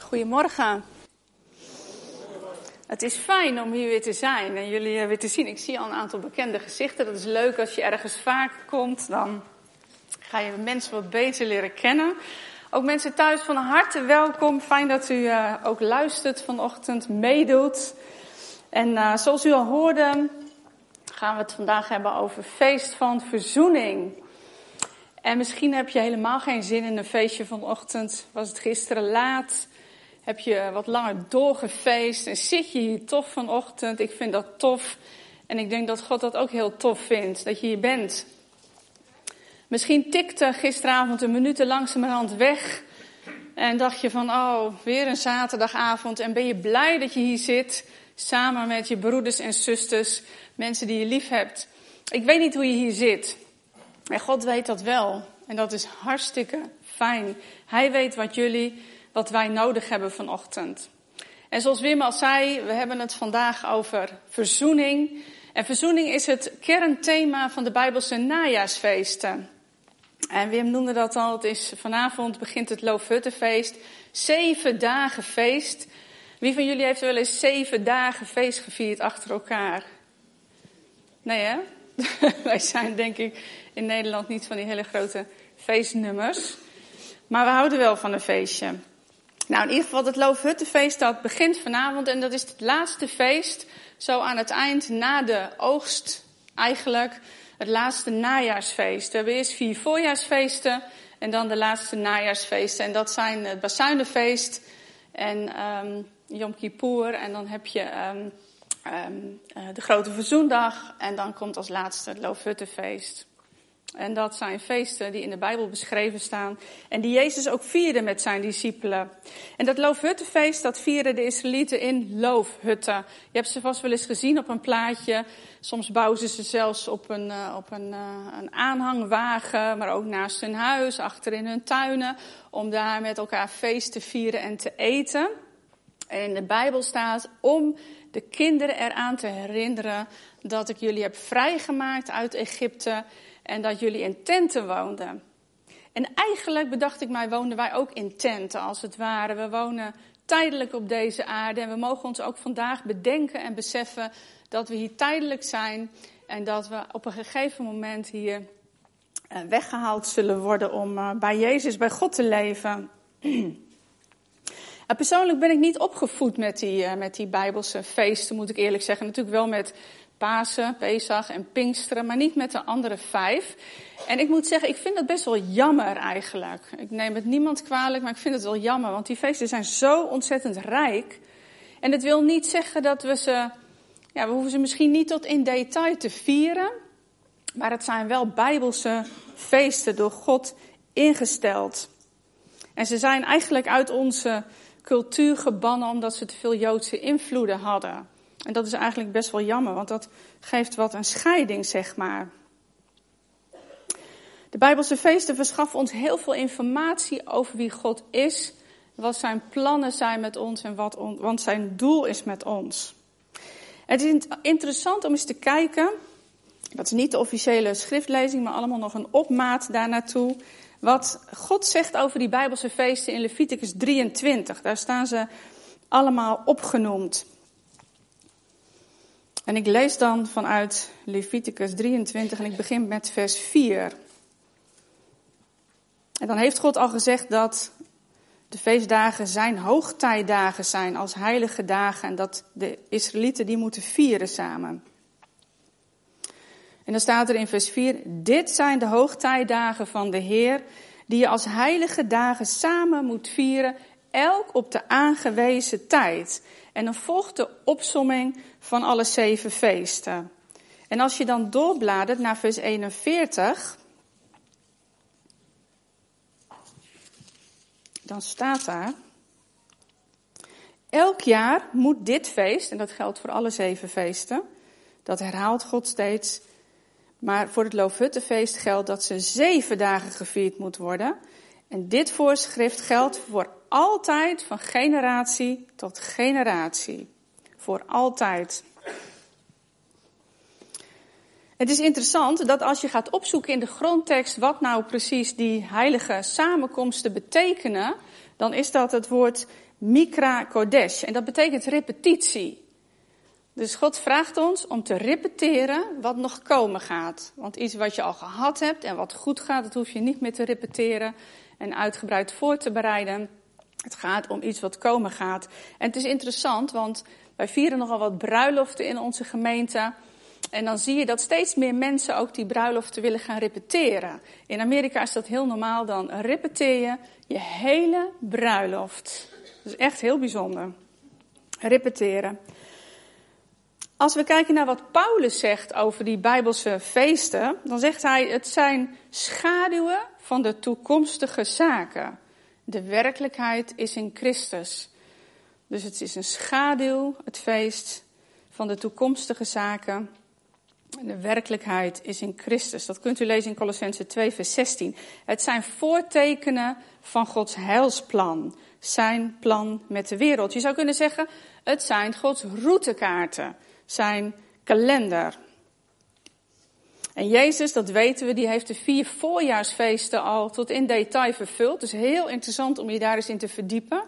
Goedemorgen. Het is fijn om hier weer te zijn en jullie eh, weer te zien. Ik zie al een aantal bekende gezichten. Dat is leuk als je ergens vaak komt. Dan ga je mensen wat beter leren kennen. Ook mensen thuis van harte welkom. Fijn dat u uh, ook luistert vanochtend, meedoet. En uh, zoals u al hoorde, gaan we het vandaag hebben over feest van verzoening. En misschien heb je helemaal geen zin in een feestje vanochtend. Was het gisteren laat? Heb je wat langer doorgefeest en zit je hier tof vanochtend? Ik vind dat tof. En ik denk dat God dat ook heel tof vindt, dat je hier bent. Misschien tikte gisteravond een minuten langzamerhand weg. En dacht je van, oh, weer een zaterdagavond. En ben je blij dat je hier zit, samen met je broeders en zusters, mensen die je lief hebt. Ik weet niet hoe je hier zit. Maar God weet dat wel. En dat is hartstikke fijn. Hij weet wat jullie, wat wij nodig hebben vanochtend. En zoals Wim al zei, we hebben het vandaag over verzoening. En verzoening is het kernthema van de Bijbelse najaarsfeesten. En Wim noemde dat al, is vanavond begint het Loofhuttenfeest. Zeven dagen feest. Wie van jullie heeft wel eens zeven dagen feest gevierd achter elkaar? Nee hè? Wij zijn denk ik in Nederland niet van die hele grote feestnummers. Maar we houden wel van een feestje. Nou, in ieder geval, het Loofhuttenfeest dat begint vanavond en dat is het laatste feest. Zo aan het eind, na de oogst eigenlijk, het laatste najaarsfeest. We hebben eerst vier voorjaarsfeesten en dan de laatste najaarsfeesten. En dat zijn het Bazuinenfeest en um, Yom Kippur en dan heb je um, um, de Grote Verzoendag en dan komt als laatste het Loofhuttenfeest. En dat zijn feesten die in de Bijbel beschreven staan. En die Jezus ook vierde met zijn discipelen. En dat loofhuttenfeest, dat vieren de Israëlieten in loofhutten. Je hebt ze vast wel eens gezien op een plaatje. Soms bouwen ze ze zelfs op een, uh, op een, uh, een aanhangwagen, maar ook naast hun huis, achter in hun tuinen. Om daar met elkaar feest te vieren en te eten. En in de Bijbel staat om de kinderen eraan te herinneren dat ik jullie heb vrijgemaakt uit Egypte en dat jullie in tenten woonden. En eigenlijk bedacht ik mij, woonden wij ook in tenten als het ware. We wonen tijdelijk op deze aarde en we mogen ons ook vandaag bedenken en beseffen dat we hier tijdelijk zijn en dat we op een gegeven moment hier eh, weggehaald zullen worden om eh, bij Jezus, bij God te leven. persoonlijk ben ik niet opgevoed met die, eh, met die Bijbelse feesten, moet ik eerlijk zeggen. Natuurlijk wel met Pasen, Pesach en Pinksteren, maar niet met de andere vijf. En ik moet zeggen, ik vind dat best wel jammer eigenlijk. Ik neem het niemand kwalijk, maar ik vind het wel jammer, want die feesten zijn zo ontzettend rijk. En het wil niet zeggen dat we ze, ja, we hoeven ze misschien niet tot in detail te vieren, maar het zijn wel bijbelse feesten door God ingesteld. En ze zijn eigenlijk uit onze cultuur gebannen omdat ze te veel Joodse invloeden hadden. En dat is eigenlijk best wel jammer, want dat geeft wat een scheiding, zeg maar. De Bijbelse feesten verschaffen ons heel veel informatie over wie God is, wat zijn plannen zijn met ons en wat zijn doel is met ons. Het is interessant om eens te kijken, dat is niet de officiële schriftlezing, maar allemaal nog een opmaat daar naartoe, wat God zegt over die Bijbelse feesten in Leviticus 23. Daar staan ze allemaal opgenoemd. En ik lees dan vanuit Leviticus 23 en ik begin met vers 4. En dan heeft God al gezegd dat de feestdagen zijn hoogtijdagen zijn als heilige dagen en dat de Israëlieten die moeten vieren samen. En dan staat er in vers 4, dit zijn de hoogtijdagen van de Heer die je als heilige dagen samen moet vieren, elk op de aangewezen tijd. En dan volgt de opsomming van alle zeven feesten. En als je dan doorbladert naar vers 41, dan staat daar. Elk jaar moet dit feest, en dat geldt voor alle zeven feesten, dat herhaalt God steeds. Maar voor het Loofhuttenfeest geldt dat ze zeven dagen gevierd moet worden. En dit voorschrift geldt voor altijd van generatie tot generatie. Voor altijd. Het is interessant dat als je gaat opzoeken in de grondtekst wat nou precies die heilige samenkomsten betekenen, dan is dat het woord Mikra Kodesh. En dat betekent repetitie. Dus God vraagt ons om te repeteren wat nog komen gaat. Want iets wat je al gehad hebt en wat goed gaat, dat hoef je niet meer te repeteren en uitgebreid voor te bereiden. Het gaat om iets wat komen gaat. En het is interessant, want wij vieren nogal wat bruiloften in onze gemeente. En dan zie je dat steeds meer mensen ook die bruiloften willen gaan repeteren. In Amerika is dat heel normaal. Dan repeteer je je hele bruiloft. Dat is echt heel bijzonder. Repeteren. Als we kijken naar wat Paulus zegt over die Bijbelse feesten, dan zegt hij: het zijn schaduwen van de toekomstige zaken. De werkelijkheid is in Christus. Dus het is een schaduw, het feest van de toekomstige zaken. De werkelijkheid is in Christus. Dat kunt u lezen in Colossense 2, vers 16. Het zijn voortekenen van Gods heilsplan. Zijn plan met de wereld. Je zou kunnen zeggen, het zijn Gods routekaarten. Zijn kalender. En Jezus, dat weten we, die heeft de vier voorjaarsfeesten al tot in detail vervuld. Dus heel interessant om je daar eens in te verdiepen.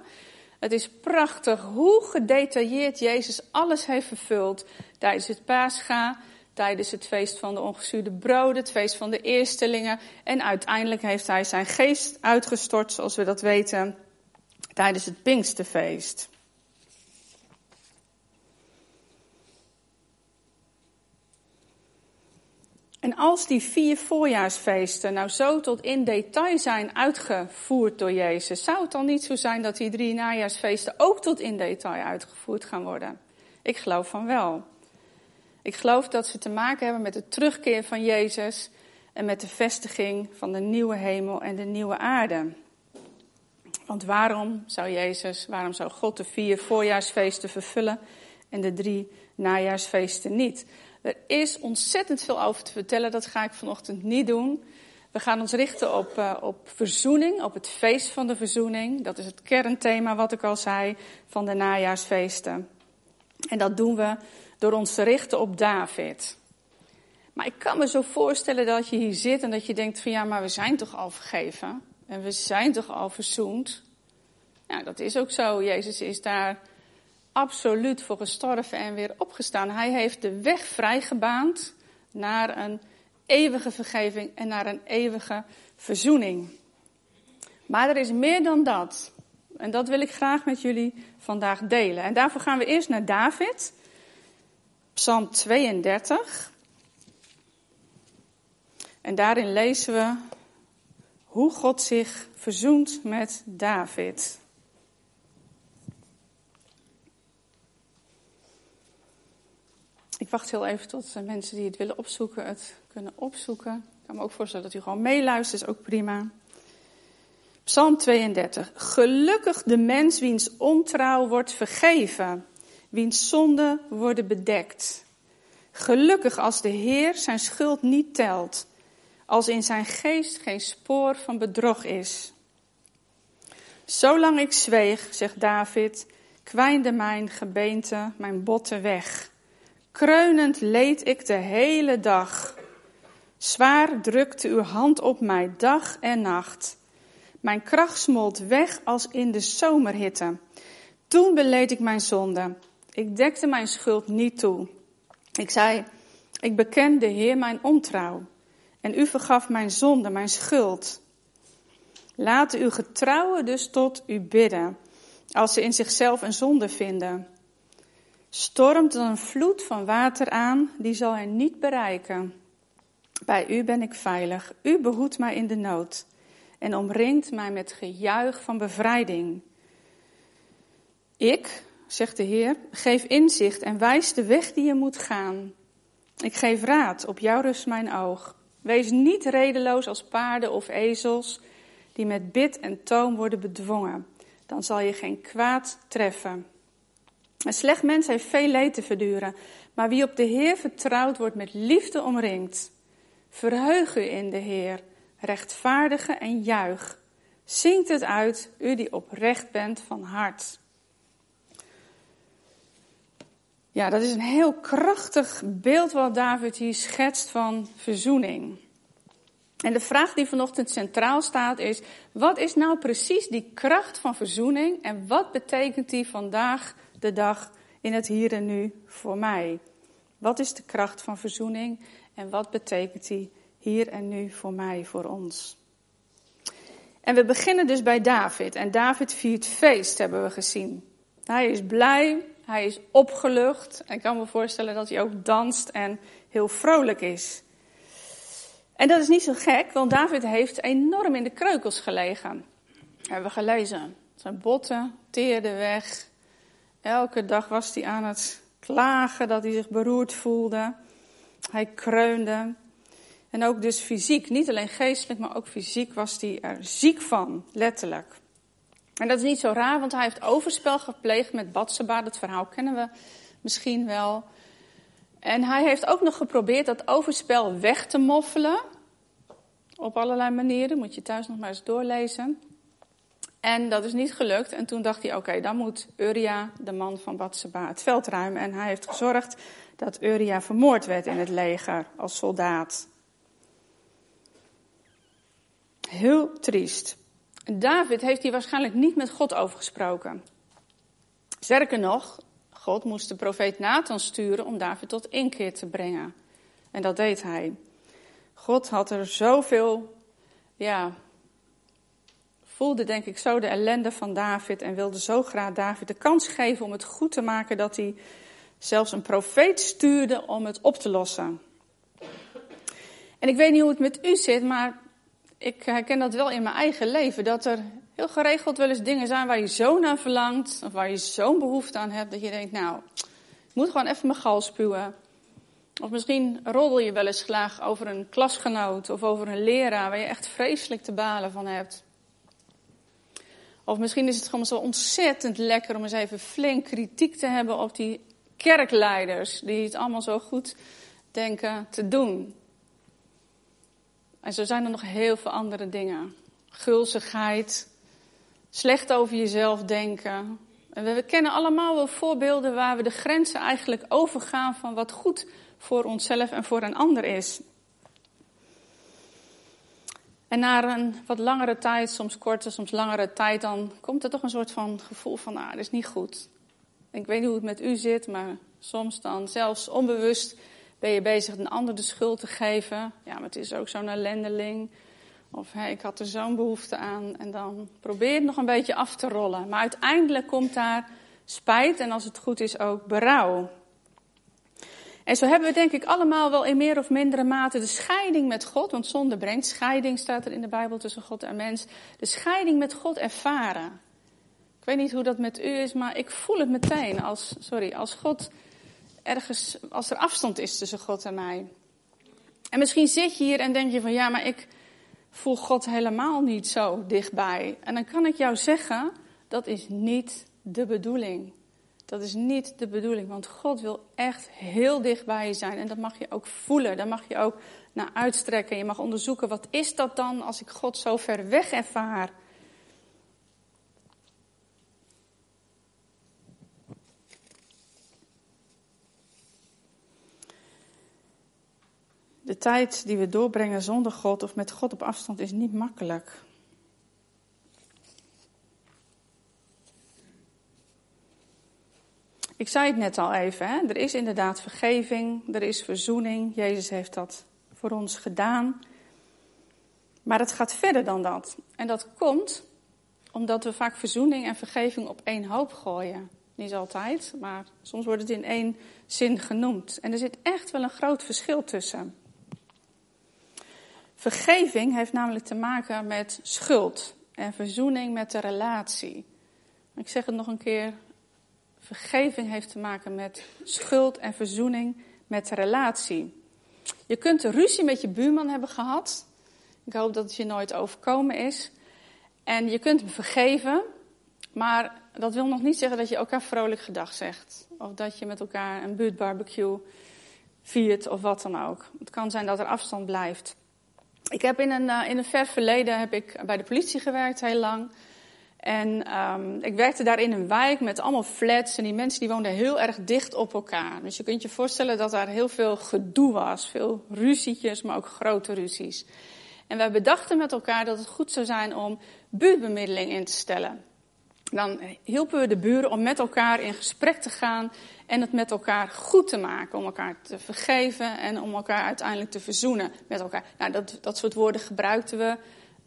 Het is prachtig hoe gedetailleerd Jezus alles heeft vervuld tijdens het paascha, tijdens het feest van de ongezuurde broden, het feest van de eerstelingen. En uiteindelijk heeft hij zijn geest uitgestort, zoals we dat weten, tijdens het Pinksterfeest. En als die vier voorjaarsfeesten nou zo tot in detail zijn uitgevoerd door Jezus, zou het dan niet zo zijn dat die drie najaarsfeesten ook tot in detail uitgevoerd gaan worden? Ik geloof van wel. Ik geloof dat ze te maken hebben met de terugkeer van Jezus en met de vestiging van de nieuwe hemel en de nieuwe aarde. Want waarom zou Jezus, waarom zou God de vier voorjaarsfeesten vervullen en de drie najaarsfeesten niet? Er is ontzettend veel over te vertellen, dat ga ik vanochtend niet doen. We gaan ons richten op, uh, op verzoening, op het feest van de verzoening. Dat is het kernthema, wat ik al zei, van de najaarsfeesten. En dat doen we door ons te richten op David. Maar ik kan me zo voorstellen dat je hier zit en dat je denkt van ja, maar we zijn toch al vergeven? En we zijn toch al verzoend? Ja, dat is ook zo. Jezus is daar absoluut voor gestorven en weer opgestaan. Hij heeft de weg vrijgebaand naar een eeuwige vergeving en naar een eeuwige verzoening. Maar er is meer dan dat. En dat wil ik graag met jullie vandaag delen. En daarvoor gaan we eerst naar David, Psalm 32. En daarin lezen we hoe God zich verzoent met David. Ik wacht heel even tot mensen die het willen opzoeken het kunnen opzoeken. Ik kan me ook voorstellen dat u gewoon meeluistert, is ook prima. Psalm 32. Gelukkig de mens wiens ontrouw wordt vergeven, wiens zonden worden bedekt. Gelukkig als de Heer zijn schuld niet telt, als in zijn geest geen spoor van bedrog is. Zolang ik zweeg, zegt David, kwijnde mijn gebeente, mijn botten weg. Kreunend leed ik de hele dag. Zwaar drukte uw hand op mij dag en nacht. Mijn kracht smolt weg als in de zomerhitte. Toen beleed ik mijn zonde. Ik dekte mijn schuld niet toe. Ik zei, ik beken de Heer mijn ontrouw. En u vergaf mijn zonde, mijn schuld. Laat uw getrouwen dus tot u bidden, als ze in zichzelf een zonde vinden stormt een vloed van water aan, die zal hij niet bereiken. Bij u ben ik veilig, u behoedt mij in de nood en omringt mij met gejuich van bevrijding. Ik, zegt de Heer, geef inzicht en wijs de weg die je moet gaan. Ik geef raad, op jou rust mijn oog. Wees niet redeloos als paarden of ezels, die met bit en toom worden bedwongen. Dan zal je geen kwaad treffen. Een slecht mens heeft veel leed te verduren, maar wie op de Heer vertrouwt wordt met liefde omringd. Verheug u in de Heer, rechtvaardige en juich. Zingt het uit, u die oprecht bent van hart. Ja, dat is een heel krachtig beeld wat David hier schetst van verzoening. En de vraag die vanochtend centraal staat is, wat is nou precies die kracht van verzoening en wat betekent die vandaag de dag in het hier en nu voor mij? Wat is de kracht van verzoening en wat betekent die hier en nu voor mij, voor ons? En we beginnen dus bij David. En David viert feest, hebben we gezien. Hij is blij, hij is opgelucht. En ik kan me voorstellen dat hij ook danst en heel vrolijk is. En dat is niet zo gek, want David heeft enorm in de kreukels gelegen. Hebben we gelezen. Zijn botten teerden weg. Elke dag was hij aan het klagen dat hij zich beroerd voelde. Hij kreunde. En ook dus fysiek, niet alleen geestelijk, maar ook fysiek was hij er ziek van, letterlijk. En dat is niet zo raar, want hij heeft overspel gepleegd met Batseba. Dat verhaal kennen we misschien wel. En hij heeft ook nog geprobeerd dat overspel weg te moffelen. Op allerlei manieren, moet je thuis nog maar eens doorlezen. En dat is niet gelukt. En toen dacht hij, oké, dan moet Uria, de man van Batseba, het veld ruimen. En hij heeft gezorgd dat Uria vermoord werd in het leger als soldaat. Heel triest. David heeft hier waarschijnlijk niet met God over gesproken. Sterker nog, God moest de profeet Nathan sturen om David tot inkeer te brengen. En dat deed hij. God had er zoveel, ja, voelde denk ik zo de ellende van David en wilde zo graag David de kans geven om het goed te maken dat hij zelfs een profeet stuurde om het op te lossen. En ik weet niet hoe het met u zit, maar ik herken dat wel in mijn eigen leven. Dat er heel geregeld wel eens dingen zijn waar je zo naar verlangt. Of waar je zo'n behoefte aan hebt. Dat je denkt, nou, ik moet gewoon even mijn gal spuwen. Of misschien roddel je wel eens graag over een klasgenoot of over een leraar waar je echt vreselijk te balen van hebt. Of misschien is het gewoon zo ontzettend lekker om eens even flink kritiek te hebben op die kerkleiders die het allemaal zo goed denken te doen. En zo zijn er nog heel veel andere dingen. Gulzigheid, slecht over jezelf denken. En we kennen allemaal wel voorbeelden waar we de grenzen eigenlijk overgaan van wat goed voor onszelf en voor een ander is. En na een wat langere tijd, soms korte, soms langere tijd, dan komt er toch een soort van gevoel van, ah, dat is niet goed. Ik weet niet hoe het met u zit, maar soms dan zelfs onbewust ben je bezig een ander de schuld te geven. Ja, maar het is ook zo'n ellendeling. Of hey, ik had er zo'n behoefte aan. En dan probeer je het nog een beetje af te rollen. Maar uiteindelijk komt daar spijt en als het goed is ook berouw. En zo hebben we denk ik allemaal wel in meer of mindere mate de scheiding met God, want zonde brengt scheiding, staat er in de Bijbel tussen God en mens, de scheiding met God ervaren. Ik weet niet hoe dat met u is, maar ik voel het meteen als, sorry, als God ergens, als er afstand is tussen God en mij. En misschien zit je hier en denk je van ja, maar ik voel God helemaal niet zo dichtbij. En dan kan ik jou zeggen, dat is niet de bedoeling. Dat is niet de bedoeling, want God wil echt heel dicht bij je zijn. En dat mag je ook voelen, daar mag je ook naar uitstrekken. Je mag onderzoeken, wat is dat dan als ik God zo ver weg ervaar? De tijd die we doorbrengen zonder God of met God op afstand is niet makkelijk. Ik zei het net al even, hè? er is inderdaad vergeving, er is verzoening. Jezus heeft dat voor ons gedaan. Maar het gaat verder dan dat. En dat komt omdat we vaak verzoening en vergeving op één hoop gooien. Niet altijd, maar soms wordt het in één zin genoemd. En er zit echt wel een groot verschil tussen. Vergeving heeft namelijk te maken met schuld en verzoening met de relatie. Ik zeg het nog een keer. Vergeving heeft te maken met schuld en verzoening met de relatie. Je kunt een ruzie met je buurman hebben gehad. Ik hoop dat het je nooit overkomen is. En je kunt hem vergeven, maar dat wil nog niet zeggen dat je elkaar vrolijk gedag zegt. Of dat je met elkaar een buurtbarbecue viert of wat dan ook. Het kan zijn dat er afstand blijft. Ik heb in een, uh, in een ver verleden heb ik bij de politie gewerkt, heel lang. En um, ik werkte daar in een wijk met allemaal flats en die mensen die woonden heel erg dicht op elkaar. Dus je kunt je voorstellen dat daar heel veel gedoe was, veel ruzietjes, maar ook grote ruzies. En wij bedachten met elkaar dat het goed zou zijn om buurtbemiddeling in te stellen. Dan hielpen we de buren om met elkaar in gesprek te gaan en het met elkaar goed te maken. Om elkaar te vergeven en om elkaar uiteindelijk te verzoenen met elkaar. Nou, dat, dat soort woorden gebruikten we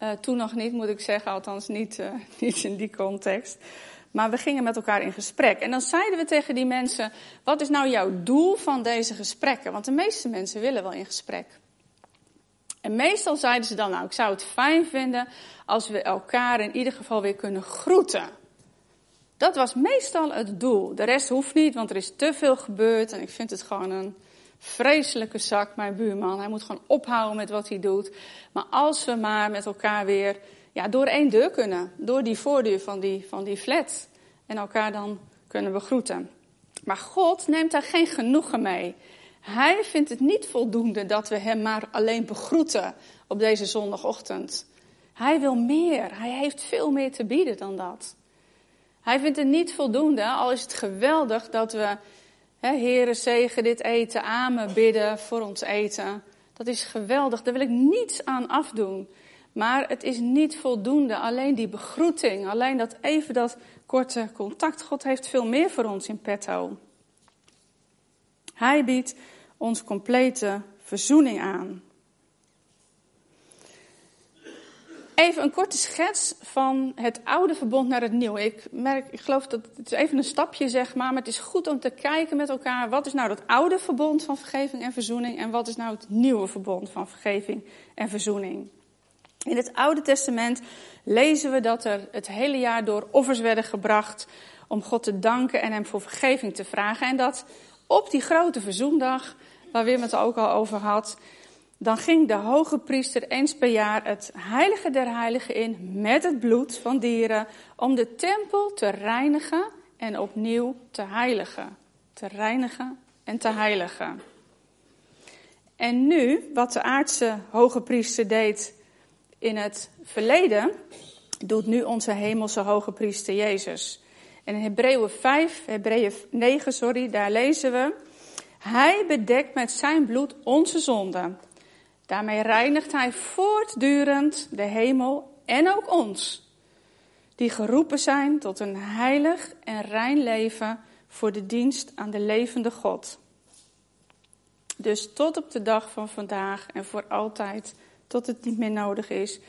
uh, toen nog niet, moet ik zeggen. Althans niet, uh, niet in die context. Maar we gingen met elkaar in gesprek. En dan zeiden we tegen die mensen: wat is nou jouw doel van deze gesprekken? Want de meeste mensen willen wel in gesprek. En meestal zeiden ze dan: Nou, ik zou het fijn vinden als we elkaar in ieder geval weer kunnen groeten. Dat was meestal het doel. De rest hoeft niet, want er is te veel gebeurd. En ik vind het gewoon een vreselijke zak, mijn buurman. Hij moet gewoon ophouden met wat hij doet. Maar als we maar met elkaar weer ja, door één deur kunnen. Door die voordeur van die, van die flat. En elkaar dan kunnen begroeten. Maar God neemt daar geen genoegen mee. Hij vindt het niet voldoende dat we hem maar alleen begroeten op deze zondagochtend. Hij wil meer. Hij heeft veel meer te bieden dan dat. Hij vindt het niet voldoende, al is het geweldig dat we, hè, Heere, zegen dit eten, amen, bidden voor ons eten. Dat is geweldig, daar wil ik niets aan afdoen. Maar het is niet voldoende, alleen die begroeting, alleen dat even dat korte contact. God heeft veel meer voor ons in petto. Hij biedt ons complete verzoening aan. Even een korte schets van het oude verbond naar het nieuwe. Ik merk, ik geloof dat het even een stapje zeg maar, maar het is goed om te kijken met elkaar. Wat is nou dat oude verbond van vergeving en verzoening en wat is nou het nieuwe verbond van vergeving en verzoening? In het Oude Testament lezen we dat er het hele jaar door offers werden gebracht om God te danken en hem voor vergeving te vragen. En dat op die grote verzoendag, waar Wim het ook al over had, dan ging de hoge priester eens per jaar het heilige der heiligen in met het bloed van dieren om de tempel te reinigen en opnieuw te heiligen. Te reinigen en te heiligen. En nu, wat de aardse hoge priester deed in het verleden, doet nu onze hemelse hoge priester Jezus. En in Hebreeën 5, Hebreeën 9, sorry, daar lezen we: Hij bedekt met zijn bloed onze zonden Daarmee reinigt hij voortdurend de hemel en ook ons, die geroepen zijn tot een heilig en rein leven voor de dienst aan de levende God. Dus tot op de dag van vandaag en voor altijd, tot het niet meer nodig is,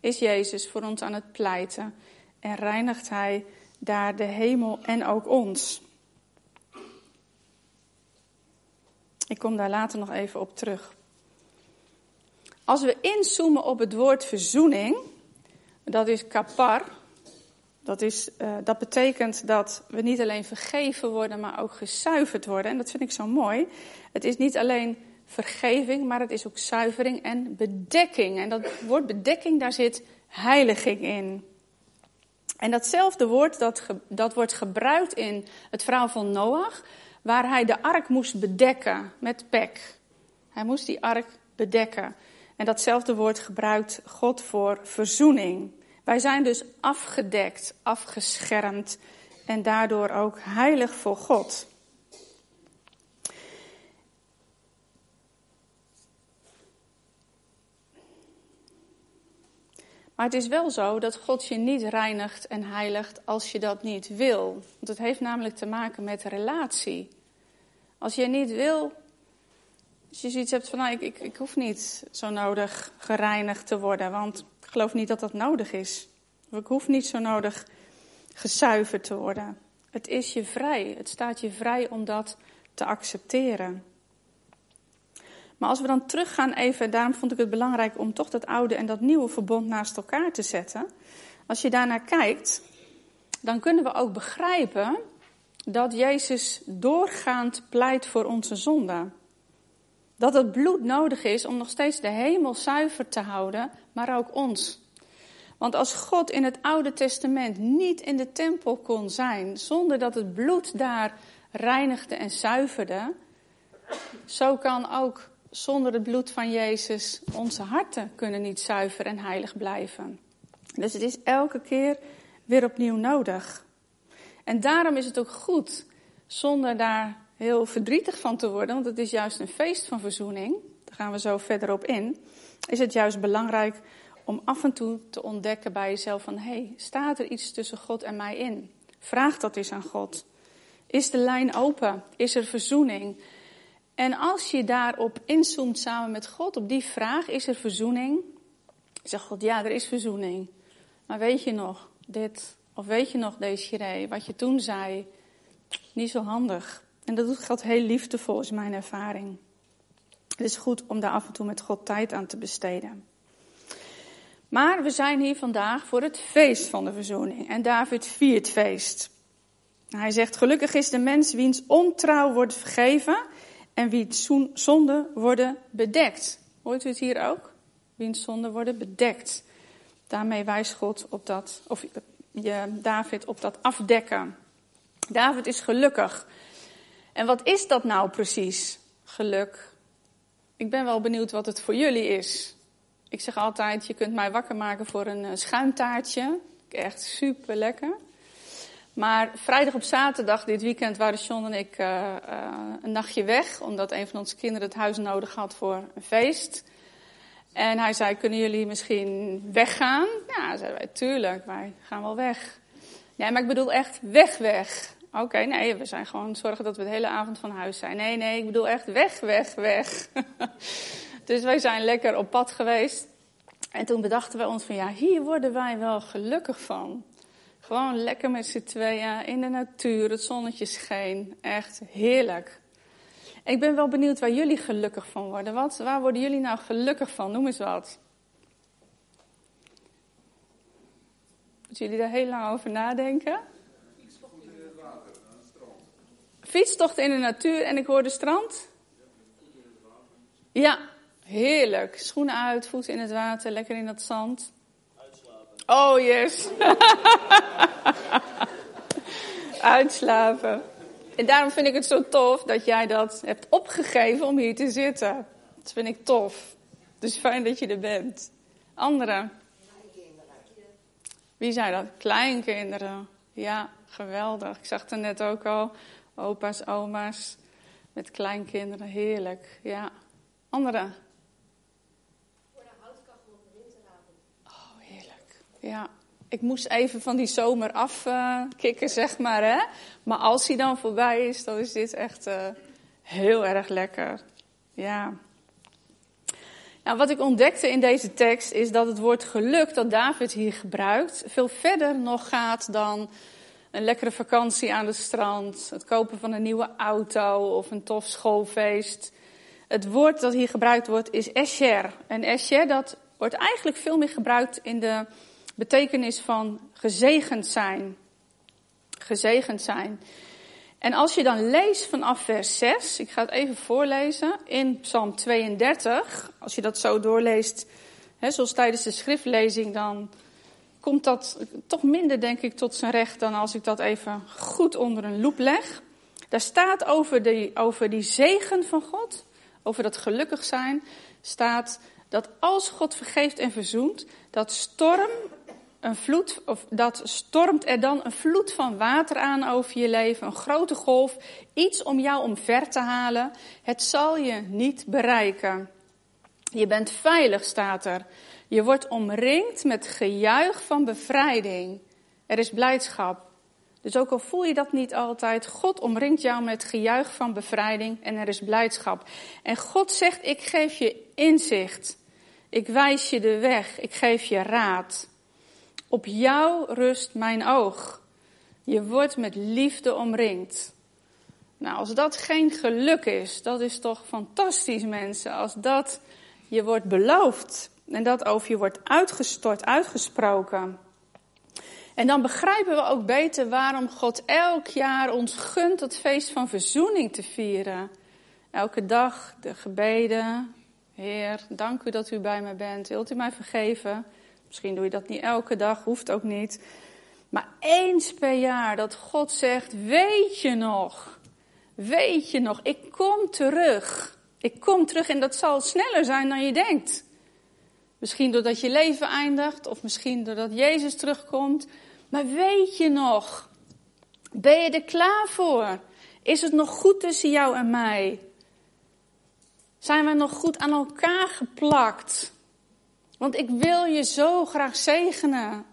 is Jezus voor ons aan het pleiten en reinigt Hij daar de hemel en ook ons. Ik kom daar later nog even op terug. Als we inzoomen op het woord verzoening, dat is kapar. Dat, is, uh, dat betekent dat we niet alleen vergeven worden, maar ook gezuiverd worden. En dat vind ik zo mooi. Het is niet alleen vergeving, maar het is ook zuivering en bedekking. En dat woord bedekking, daar zit heiliging in. En datzelfde woord, dat, dat wordt gebruikt in het verhaal van Noach, waar hij de ark moest bedekken met pek. Hij moest die ark bedekken. En datzelfde woord gebruikt God voor verzoening. Wij zijn dus afgedekt, afgeschermd en daardoor ook heilig voor God. Maar het is wel zo dat God je niet reinigt en heiligt als je dat niet wil. Want het heeft namelijk te maken met relatie. Als je niet wil als je zoiets hebt van, nou, ik, ik, ik hoef niet zo nodig gereinigd te worden, want ik geloof niet dat dat nodig is. Ik hoef niet zo nodig gezuiverd te worden. Het is je vrij. Het staat je vrij om dat te accepteren. Maar als we dan teruggaan even, daarom vond ik het belangrijk om toch dat oude en dat nieuwe verbond naast elkaar te zetten. Als je daarnaar kijkt, dan kunnen we ook begrijpen dat Jezus doorgaand pleit voor onze zonde. Dat het bloed nodig is om nog steeds de hemel zuiver te houden, maar ook ons. Want als God in het Oude Testament niet in de tempel kon zijn zonder dat het bloed daar reinigde en zuiverde, zo kan ook zonder het bloed van Jezus onze harten kunnen niet zuiver en heilig blijven. Dus het is elke keer weer opnieuw nodig. En daarom is het ook goed, zonder daar heel verdrietig van te worden, want het is juist een feest van verzoening. Daar gaan we zo verder op in, is het juist belangrijk om af en toe te ontdekken bij jezelf van, hé, hey, staat er iets tussen God en mij in? Vraag dat eens aan God. Is de lijn open? Is er verzoening? En als je daarop inzoomt samen met God, op die vraag, is er verzoening? Zegt God, ja, er is verzoening. Maar weet je nog dit? Of weet je nog, deze wat je toen zei? Niet zo handig. En dat doet God heel liefdevol, is mijn ervaring. Het is goed om daar af en toe met God tijd aan te besteden. Maar we zijn hier vandaag voor het feest van de verzoening. En David viert feest. Hij zegt, gelukkig is de mens wiens ontrouw wordt vergeven en wiens zonde worden bedekt. Hoort u het hier ook? Wiens zonde worden bedekt. Daarmee wijst God op dat, of David op dat afdekken. David is gelukkig. En wat is dat nou precies, geluk? Ik ben wel benieuwd wat het voor jullie is. Ik zeg altijd, je kunt mij wakker maken voor een eh, schuimtaartje. Echt super lekker. Maar vrijdag op zaterdag dit weekend waren John en ik uh, uh, een nachtje weg. Omdat een van onze kinderen het huis nodig had voor een feest. En hij zei, kunnen jullie misschien weggaan? Ja, zeiden wij, tuurlijk, wij gaan wel weg. Nee, maar ik bedoel echt weg, weg. Oké, nee, we zijn gewoon zorgen dat we de hele avond van huis zijn. Nee, nee, ik bedoel echt weg, weg, weg. dus wij zijn lekker op pad geweest. En toen bedachten we ons van, ja, hier worden wij wel gelukkig van. Gewoon lekker met z'n tweeën in de natuur, het zonnetje scheen. Echt heerlijk. Ik ben wel benieuwd waar jullie gelukkig van worden. Wat, waar worden jullie nou gelukkig van? Noem eens wat. Moeten jullie daar heel lang over nadenken? Fietstocht in het water, het strand. Fietstocht in de natuur en ik hoorde strand? Ja, heerlijk. Schoenen uit, voeten in het water, lekker in dat zand. Uitslapen. Oh yes. Uitslapen. En daarom vind ik het zo tof dat jij dat hebt opgegeven om hier te zitten. Dat vind ik tof. Dus fijn dat je er bent. Anderen? Wie zei dat? Kleinkinderen. Ja, geweldig. Ik zag het net ook al. Opa's, oma's. Met kleinkinderen. Heerlijk. Ja. Anderen? Voor de houtkachel op de winteravond. Oh, heerlijk. Ja ik moest even van die zomer afkicken, zeg maar. Hè? Maar als hij dan voorbij is, dan is dit echt uh, heel erg lekker. Ja. Nou, wat ik ontdekte in deze tekst is dat het woord geluk dat David hier gebruikt veel verder nog gaat dan een lekkere vakantie aan het strand, het kopen van een nieuwe auto of een tof schoolfeest. Het woord dat hier gebruikt wordt is esher. En esher dat wordt eigenlijk veel meer gebruikt in de betekenis van gezegend zijn. Gezegend zijn. En als je dan leest vanaf vers 6, ik ga het even voorlezen, in Psalm 32, als je dat zo doorleest, hè, zoals tijdens de schriftlezing, dan komt dat toch minder, denk ik, tot zijn recht dan als ik dat even goed onder een loep leg. Daar staat over die, over die zegen van God, over dat gelukkig zijn, staat dat als God vergeeft en verzoent, dat storm een vloed, of dat stormt er dan een vloed van water aan over je leven, een grote golf, iets om jou omver te halen. Het zal je niet bereiken. Je bent veilig, staat er. Je wordt omringd met gejuich van bevrijding. Er is blijdschap. Dus ook al voel je dat niet altijd, God omringt jou met gejuich van bevrijding en er is blijdschap. En God zegt, ik geef je inzicht. Ik wijs je de weg. Ik geef je raad. Op jou rust mijn oog. Je wordt met liefde omringd. Nou, als dat geen geluk is, dat is toch fantastisch, mensen. Als dat je wordt beloofd en dat over je wordt uitgestort, uitgesproken. En dan begrijpen we ook beter waarom God elk jaar ons gunt het feest van verzoening te vieren. Elke dag de gebeden. Heer, dank u dat u bij mij bent. Wilt u mij vergeven? Misschien doe je dat niet elke dag, hoeft ook niet. Maar eens per jaar dat God zegt: Weet je nog? Weet je nog? Ik kom terug. Ik kom terug en dat zal sneller zijn dan je denkt. Misschien doordat je leven eindigt, of misschien doordat Jezus terugkomt. Maar weet je nog? Ben je er klaar voor? Is het nog goed tussen jou en mij? Zijn we nog goed aan elkaar geplakt? Want ik wil je zo graag zegenen.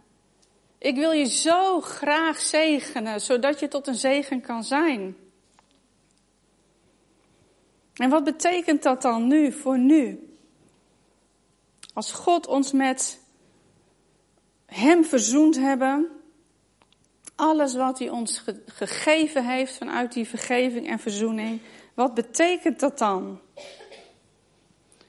Ik wil je zo graag zegenen, zodat je tot een zegen kan zijn. En wat betekent dat dan nu, voor nu? Als God ons met Hem verzoend hebben, alles wat hij ons gegeven heeft vanuit die vergeving en verzoening, wat betekent dat dan?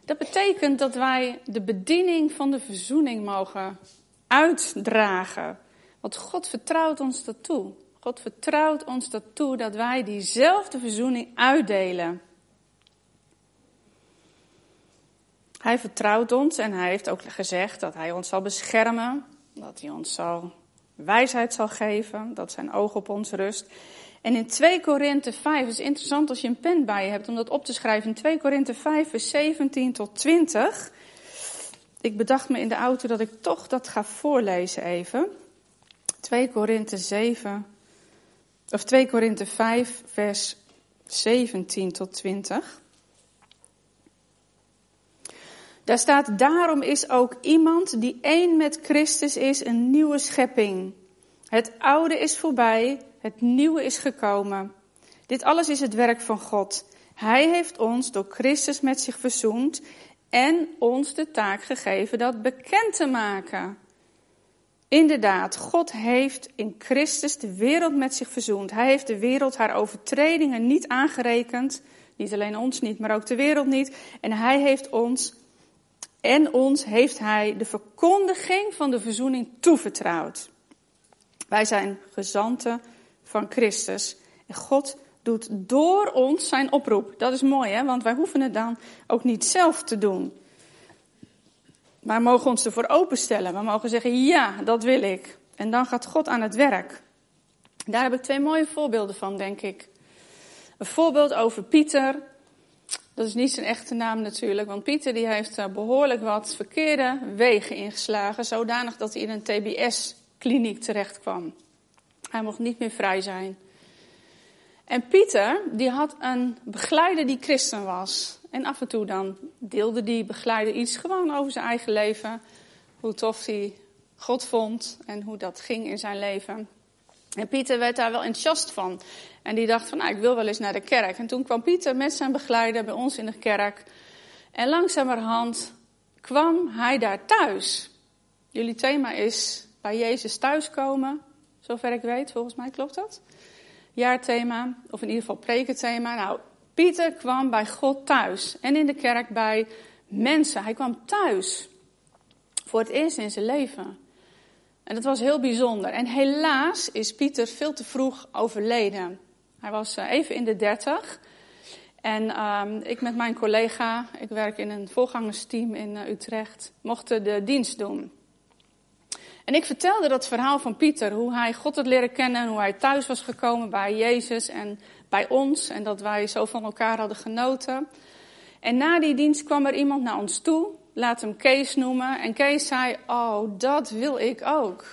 Dat betekent dat wij de bediening van de verzoening mogen uitdragen. Want God vertrouwt ons dat toe. God vertrouwt ons dat toe dat wij diezelfde verzoening uitdelen. Hij vertrouwt ons en hij heeft ook gezegd dat hij ons zal beschermen, dat hij ons zal wijsheid zal geven, dat zijn oog op ons rust. En in 2 Korinthe 5, het is interessant als je een pen bij je hebt om dat op te schrijven. In 2 Korinthe 5, vers 17 tot 20. Ik bedacht me in de auto dat ik toch dat ga voorlezen even. 2 Korinthe 7, of 2 Korinthe 5, vers 17 tot 20. Daar staat, daarom is ook iemand die één met Christus is een nieuwe schepping. Het oude is voorbij, het nieuwe is gekomen. Dit alles is het werk van God. Hij heeft ons door Christus met zich verzoend en ons de taak gegeven dat bekend te maken. Inderdaad, God heeft in Christus de wereld met zich verzoend. Hij heeft de wereld haar overtredingen niet aangerekend. Niet alleen ons niet, maar ook de wereld niet. En hij heeft ons en ons heeft hij de verkondiging van de verzoening toevertrouwd. Wij zijn gezanten van Christus. En God doet door ons zijn oproep. Dat is mooi, hè? want wij hoeven het dan ook niet zelf te doen. Maar mogen ons ervoor openstellen. We mogen zeggen, ja, dat wil ik. En dan gaat God aan het werk. Daar heb ik twee mooie voorbeelden van, denk ik. Een voorbeeld over Pieter dat is niet zijn echte naam natuurlijk, want Pieter die heeft eh, behoorlijk wat verkeerde wegen ingeslagen, zodanig dat hij in een TBS-kliniek terecht kwam. Hij mocht niet meer vrij zijn. En Pieter, die had een begeleider die christen was. En af en toe dan deelde die begeleider iets gewoon over zijn eigen leven. Hoe tof hij God vond en hoe dat ging in zijn leven. En Pieter werd daar wel enthousiast van. En die dacht van, nou, ik wil wel eens naar de kerk. En toen kwam Pieter met zijn begeleider bij ons in de kerk. En langzamerhand kwam hij daar thuis. Jullie thema is bij Jezus thuiskomen, zover ik weet. Volgens mij klopt dat. Jaarthema, of in ieder geval prekenthema. Nou, Pieter kwam bij God thuis. En in de kerk bij mensen. Hij kwam thuis. Voor het eerst in zijn leven. En dat was heel bijzonder. En helaas is Pieter veel te vroeg overleden. Hij was eh, even in de dertig. En um, ik met mijn collega, ik werk in een voorgangersteam in uh, Utrecht, mochten de dienst doen. En ik vertelde dat verhaal van Pieter, hoe hij God had leren kennen en hoe hij thuis was gekomen bij Jezus en bij ons en dat wij zo van elkaar hadden genoten. En na die dienst kwam er iemand naar ons toe, laat hem Kees noemen. En Kees zei, oh, dat wil ik ook.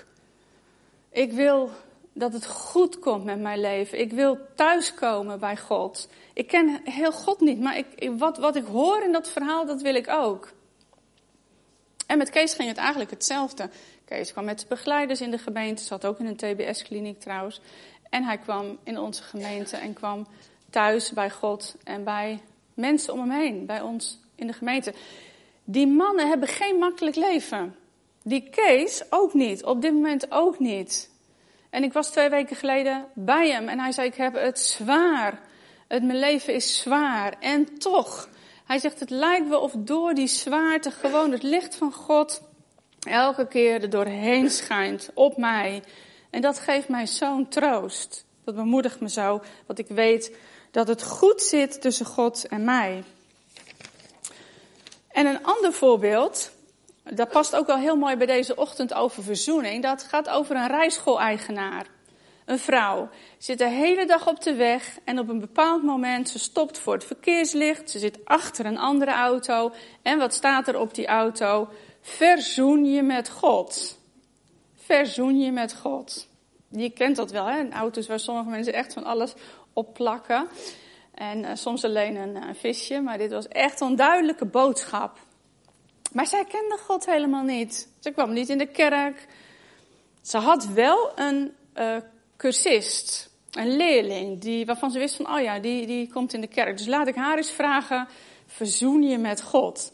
Ik wil dat het goed komt met mijn leven. Ik wil thuiskomen bij God. Ik ken heel God niet, maar ik, wat, wat ik hoor in dat verhaal, dat wil ik ook. En met Kees ging het eigenlijk hetzelfde. Kees kwam met de begeleiders in de gemeente, zat ook in een TBS-kliniek trouwens. En hij kwam in onze gemeente en kwam thuis bij God en bij mensen om hem heen, bij ons in de gemeente. Die mannen hebben geen makkelijk leven. Die Kees ook niet, op dit moment ook niet. En ik was twee weken geleden bij hem en hij zei, ik heb het zwaar. Het, mijn leven is zwaar. En toch, hij zegt, het lijkt wel of door die zwaarte gewoon het licht van God elke keer er doorheen schijnt op mij. En dat geeft mij zo'n troost. Dat bemoedigt me zo, want ik weet dat het goed zit tussen God en mij. En een ander voorbeeld, dat past ook wel heel mooi bij deze ochtend over verzoening. Dat gaat over een rijschool-eigenaar. Een vrouw zit de hele dag op de weg en op een bepaald moment ze stopt voor het verkeerslicht. Ze zit achter een andere auto. En wat staat er op die auto? Verzoen je met God. Verzoen je met God. Je kent dat wel, hè? Auto's waar sommige mensen echt van alles op plakken. En uh, soms alleen een, een, visje, maar dit was echt een duidelijke boodschap. Maar zij kende God helemaal niet. Ze kwam niet in de kerk. Ze had wel een uh, cursist, een leerling, die, waarvan ze wist van, oh ja, die, die komt in de kerk. Dus laat ik haar eens vragen, verzoen je met God?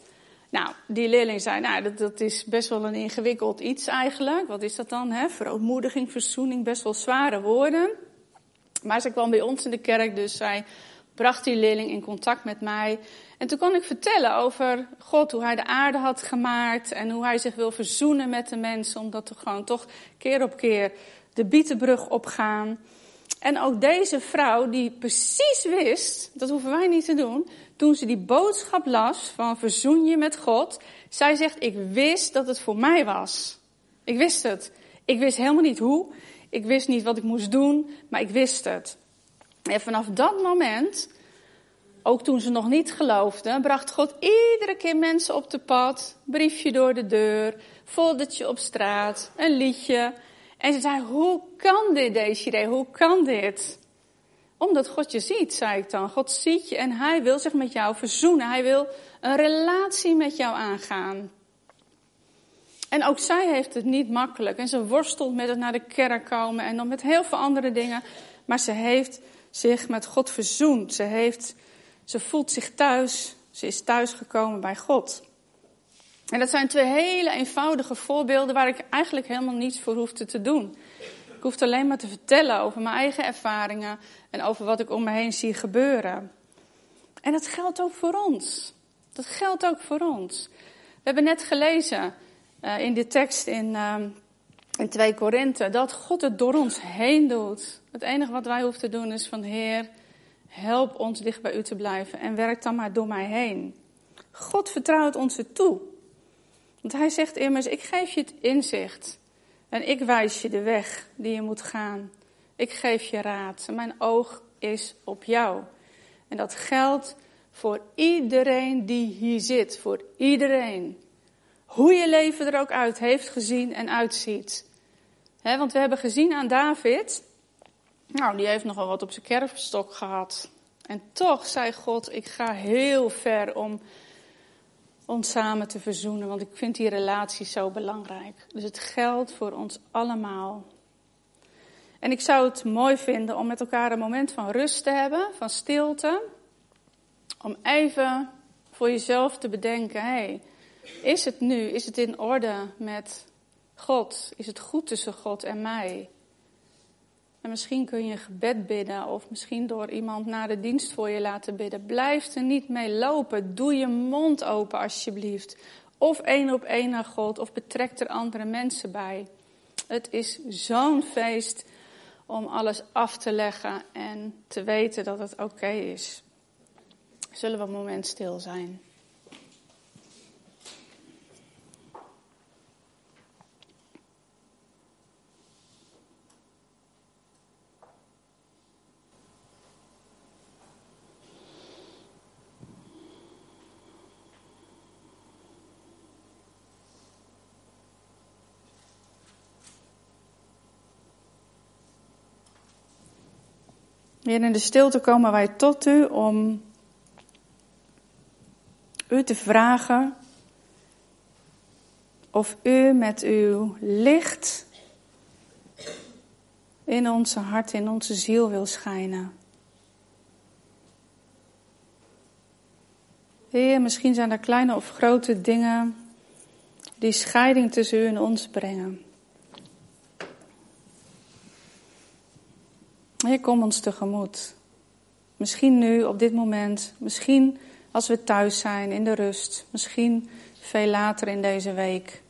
Nou, die leerling zei, nou, dat, dat is best wel een ingewikkeld iets eigenlijk. Wat is dat dan? Hè? Verootmoediging, verzoening, best wel zware woorden. Maar ze kwam bij ons in de kerk, dus zij bracht die leerling in contact met mij. En toen kon ik vertellen over God, hoe hij de aarde had gemaakt en hoe hij zich wil verzoenen met de mensen, omdat we gewoon toch keer op keer de bietenbrug opgaan. En ook deze vrouw, die precies wist, dat hoeven wij niet te doen, toen ze die boodschap las van verzoen je met God, zij zegt, ik wist dat het voor mij was. Ik wist het. Ik wist helemaal niet hoe. Ik wist niet wat ik moest doen, maar ik wist het. En vanaf dat moment, ook toen ze nog niet geloofde, bracht God iedere keer mensen op de pad. Briefje door de deur, foldertje op straat, een liedje. En ze zei, hoe kan dit, Desiree? Hoe kan dit? Omdat God je ziet, zei ik dan. God ziet je en hij wil zich met jou verzoenen. Hij wil een relatie met jou aangaan. En ook zij heeft het niet makkelijk. En ze worstelt met het naar de kerk komen en dan met heel veel andere dingen. Maar ze heeft zich met God verzoend. Ze, heeft, ze voelt zich thuis. Ze is thuisgekomen bij God. En dat zijn twee hele eenvoudige voorbeelden waar ik eigenlijk helemaal niets voor hoefde te doen. Ik hoefde alleen maar te vertellen over mijn eigen ervaringen en over wat ik om me heen zie gebeuren. En dat geldt ook voor ons. Dat geldt ook voor ons. We hebben net gelezen uh, in de tekst in, uh, in 2 Korinthe dat God het door ons heen doet. Het enige wat wij hoeven te doen is van Heer, help ons dicht bij u te blijven en werk dan maar door mij heen. God vertrouwt ons het toe. Want hij zegt immers, ik geef je het inzicht en ik wijs je de weg die je moet gaan. Ik geef je raad. Mijn oog is op jou. En dat geldt voor iedereen die hier zit. Voor iedereen. Hoe je leven er ook uit heeft gezien en uitziet. Want we hebben gezien aan David. Nou, die heeft nogal wat op zijn kerfstok gehad. En toch zei God: Ik ga heel ver om ons samen te verzoenen, want ik vind die relatie zo belangrijk. Dus het geldt voor ons allemaal. En ik zou het mooi vinden om met elkaar een moment van rust te hebben, van stilte. Om even voor jezelf te bedenken, hey, is het nu, is het in orde met God? Is het goed tussen God en mij? En misschien kun je gebed bidden of misschien door iemand naar de dienst voor je laten bidden. Blijf er niet mee lopen. Doe je mond open alsjeblieft. Of één op één naar God of betrek er andere mensen bij. Het is zo'n feest om alles af te leggen en te weten dat het oké is. Zullen we een moment stil zijn? Heer, in de stilte komen wij tot u om u te vragen of u met uw licht in onze hart, in onze ziel wil schijnen. Heer, misschien zijn er kleine of grote dingen die scheiding tussen u en ons brengen. Heer, kom ons tegemoet. Misschien nu, op dit moment. Misschien als we thuis zijn, in de rust. Misschien veel later in deze week.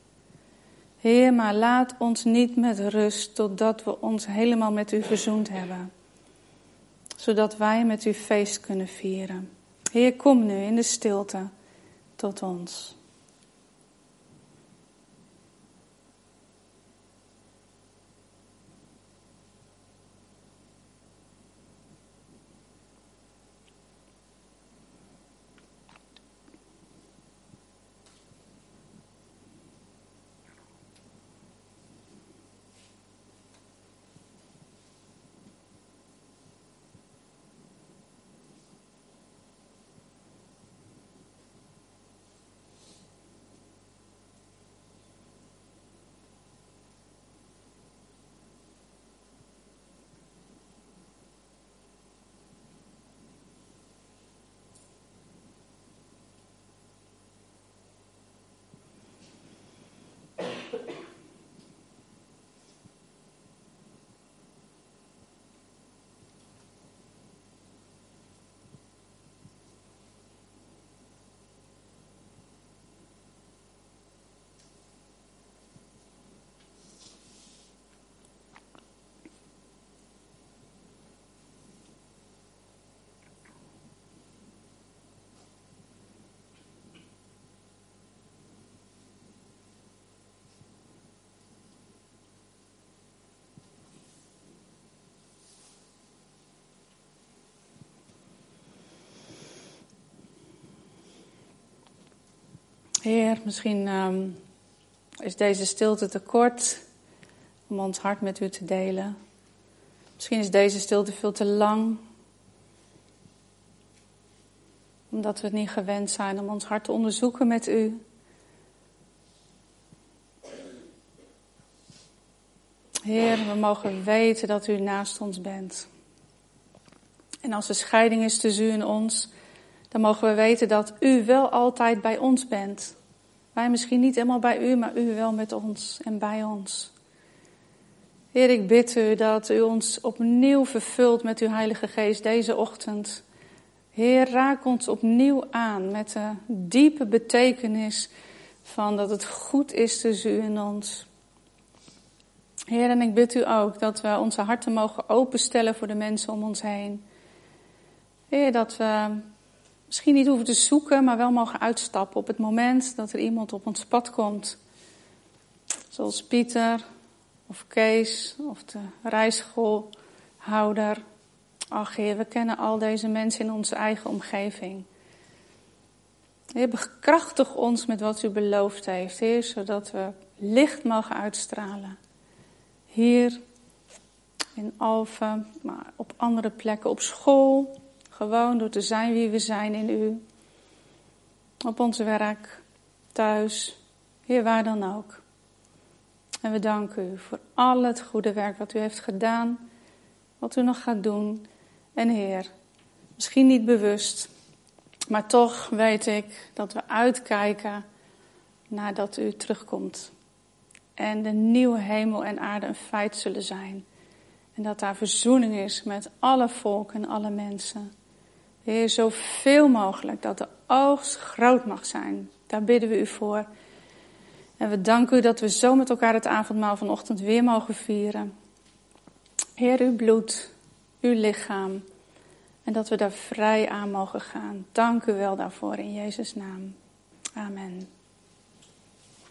Heer, maar laat ons niet met rust totdat we ons helemaal met u verzoend hebben. Zodat wij met u feest kunnen vieren. Heer, kom nu in de stilte tot ons. Heer, misschien um, is deze stilte te kort om ons hart met u te delen. Misschien is deze stilte veel te lang. Omdat we het niet gewend zijn om ons hart te onderzoeken met u. Heer, we mogen weten dat u naast ons bent. En als er scheiding is tussen u en ons, dan mogen we weten dat u wel altijd bij ons bent. Wij misschien niet helemaal bij u, maar u wel met ons en bij ons. Heer, ik bid u dat u ons opnieuw vervult met uw Heilige Geest deze ochtend. Heer, raak ons opnieuw aan met de diepe betekenis van dat het goed is tussen u en ons. Heer, en ik bid u ook dat we onze harten mogen openstellen voor de mensen om ons heen. Heer, dat we misschien niet hoeven te zoeken, maar wel mogen uitstappen op het moment dat er iemand op ons pad komt. Zoals Pieter of Kees of de rijschoolhouder. Ach Heer, we kennen al deze mensen in onze eigen omgeving. Heer, bekrachtig ons met wat u beloofd heeft, Heer, zodat we licht mogen uitstralen. Hier in Alphen, maar op andere plekken, op school, gewoon door te zijn wie we zijn in u. Op ons werk, thuis, hier waar dan ook. En we danken u voor al het goede werk wat u heeft gedaan, wat u nog gaat doen. En Heer, misschien niet bewust, maar toch weet ik dat we uitkijken nadat u terugkomt. En de nieuwe hemel en aarde een feit zullen zijn. En dat daar verzoening is met alle volken en alle mensen. Heer, zoveel mogelijk dat de oogst groot mag zijn. Daar bidden we u voor. En we danken u dat we zo met elkaar het avondmaal vanochtend weer mogen vieren. Heer, uw bloed, uw lichaam. En dat we daar vrij aan mogen gaan. Dank u wel daarvoor in Jezus' naam. Amen.